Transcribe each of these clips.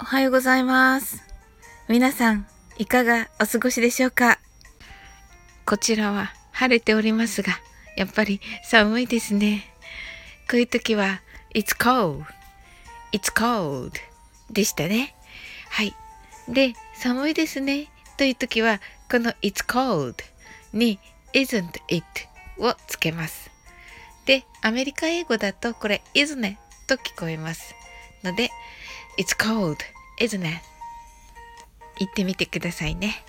おはようございます。皆さん、いかがお過ごしでしょうか？こちらは晴れておりますが、やっぱり寒いですね。こういう時は、It's cold. It's cold. でしたね。はい。で、寒いですね。という時は、この It's cold に Isn't it をつけます。で、アメリカ英語だとこれ Isn't it と聞こえます。ので、It's cold, isn't it? 言ってみてくださいね。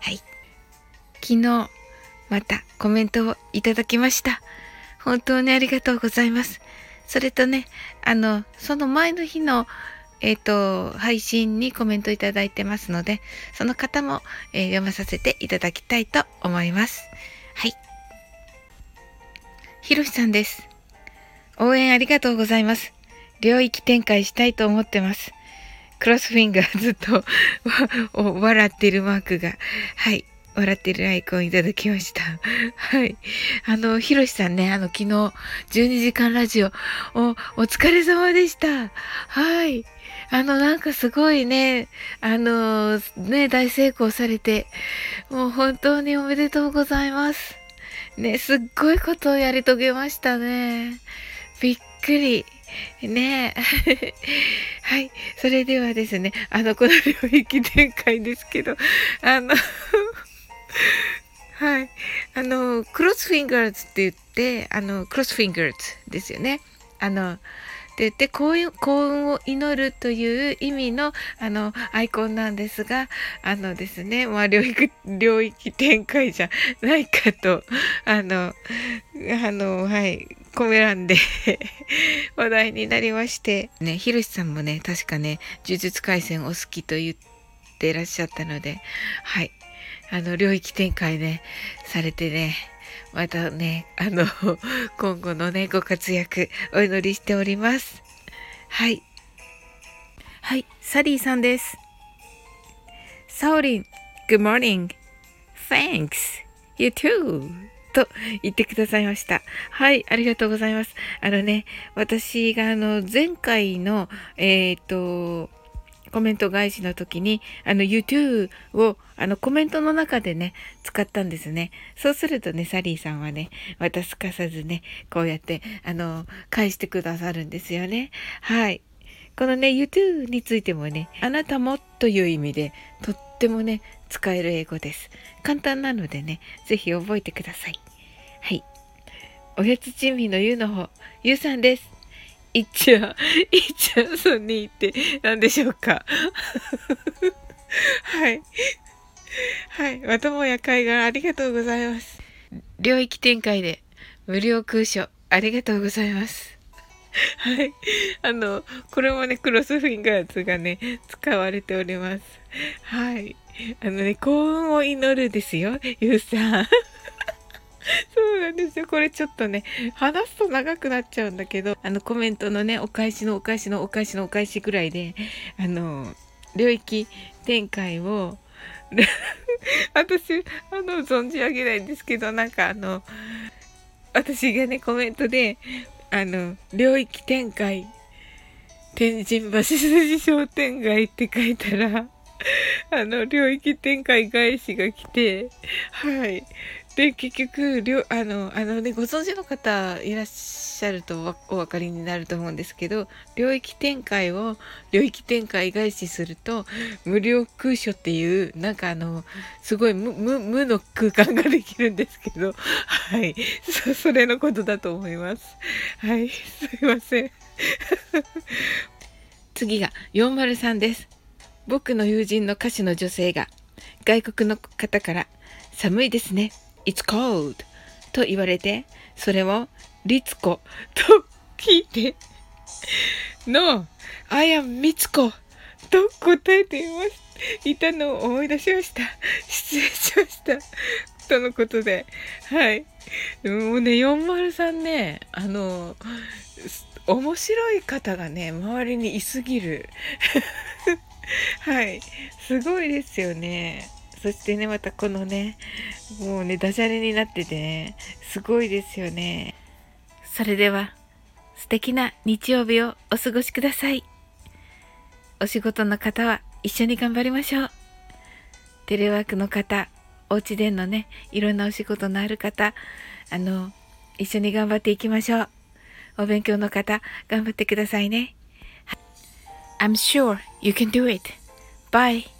はい。昨日、またコメントをいただきました。本当にありがとうございます。それとね、あの、その前の日の、えっ、と、配信にコメントいただいてますので、その方も、えー読まさせていただきたいと思います。はい。ひろしさんです。応援ありがとうございます。領域展開したいと思ってます。クロスフィンガーずっと 笑ってるマークが、はい、笑ってるアイコンいただきました。はい。あの、ひろしさんね、あの、昨日、12時間ラジオ、お、お疲れ様でした。はい。あの、なんかすごいね、あの、ね、大成功されて、もう本当におめでとうございます。ね、すっごいことをやり遂げましたね。びっくり。ねえ。はい。それではですね、あの、この領域展開ですけど、あの、はい。あの、クロスフィンガーズって言って、あの、クロスフィンガーズですよね。あの、で、で、幸運、幸運を祈るという意味の、あの、アイコンなんですが、あのですね、まあ、領域、領域展開じゃないかと、あの、あの、はい、コメ欄で 話題になりまして、ね、ひろしさんもね、確かね、呪術廻戦お好きと言ってらっしゃったので、はい、あの、領域展開ね、されてね、またね、あの、今後のね、ご活躍、お祈りしております。はい。はい、サリーさんです。サオリン、Good morning. Thanks. You too. と言ってくださいました。はい、ありがとうございます。あのね、私があの、前回の、えっ、と、コメント返しの時に、あの、YouTube を、あの、コメントの中でね、使ったんですね。そうするとね、サリーさんはね、またすかさずね、こうやって、あの、返してくださるんですよね。はい。このね、YouTube についてもね、あなたもという意味で、とってもね、使える英語です。簡単なのでね、ぜひ覚えてください。はい。おやつ珍味のゆうの方、ゆうさんです。いっちゃ、いっちゃそにって何でしょうか。はい。はい。またもや海岸ありがとうございます。領域展開で無料空所ありがとうございます。はい。あの、これもね、クロスフィンガーズがね、使われております。はい。あのね、幸運を祈るですよ、ゆうさん。そうなんですよ。これちょっとね、話すと長くなっちゃうんだけど、あのコメントのね、お返しのお返しのお返しのお返しぐらいで、あの、領域展開を、私、あの、存じ上げないんですけど、なんかあの、私がね、コメントで、あの、領域展開、天神橋筋商店街って書いたら、あの、領域展開返しが来て、はい。で、結局、りょあの、あのね、ご存知の方いらっしゃるとお分かりになると思うんですけど、領域展開を領域展開返しすると、無料空所っていう、なんかあの、すごい無、無、無の空間ができるんですけど、はい。そ、それのことだと思います。はい。すいません。次が403です。僕の友人の歌手の女性が外国の方から寒いですね。It's cold と言われて、それをリツコと聞いて、No, I am ミツコと答えています。いたのを思い出しました。失礼しました。とのことで、はい。もうね、403ね、あの、面白い方がね、周りにいすぎる。はい。すごいですよね。そしてね、またこのね、もうね、ダジャレになっててね、すごいですよね。それでは、素敵な日曜日をお過ごしください。お仕事の方は一緒に頑張りましょう。テレワークの方、お家でのね、いろんなお仕事のある方、あの、一緒に頑張っていきましょう。お勉強の方、頑張ってくださいね。I'm sure you can do it. Bye.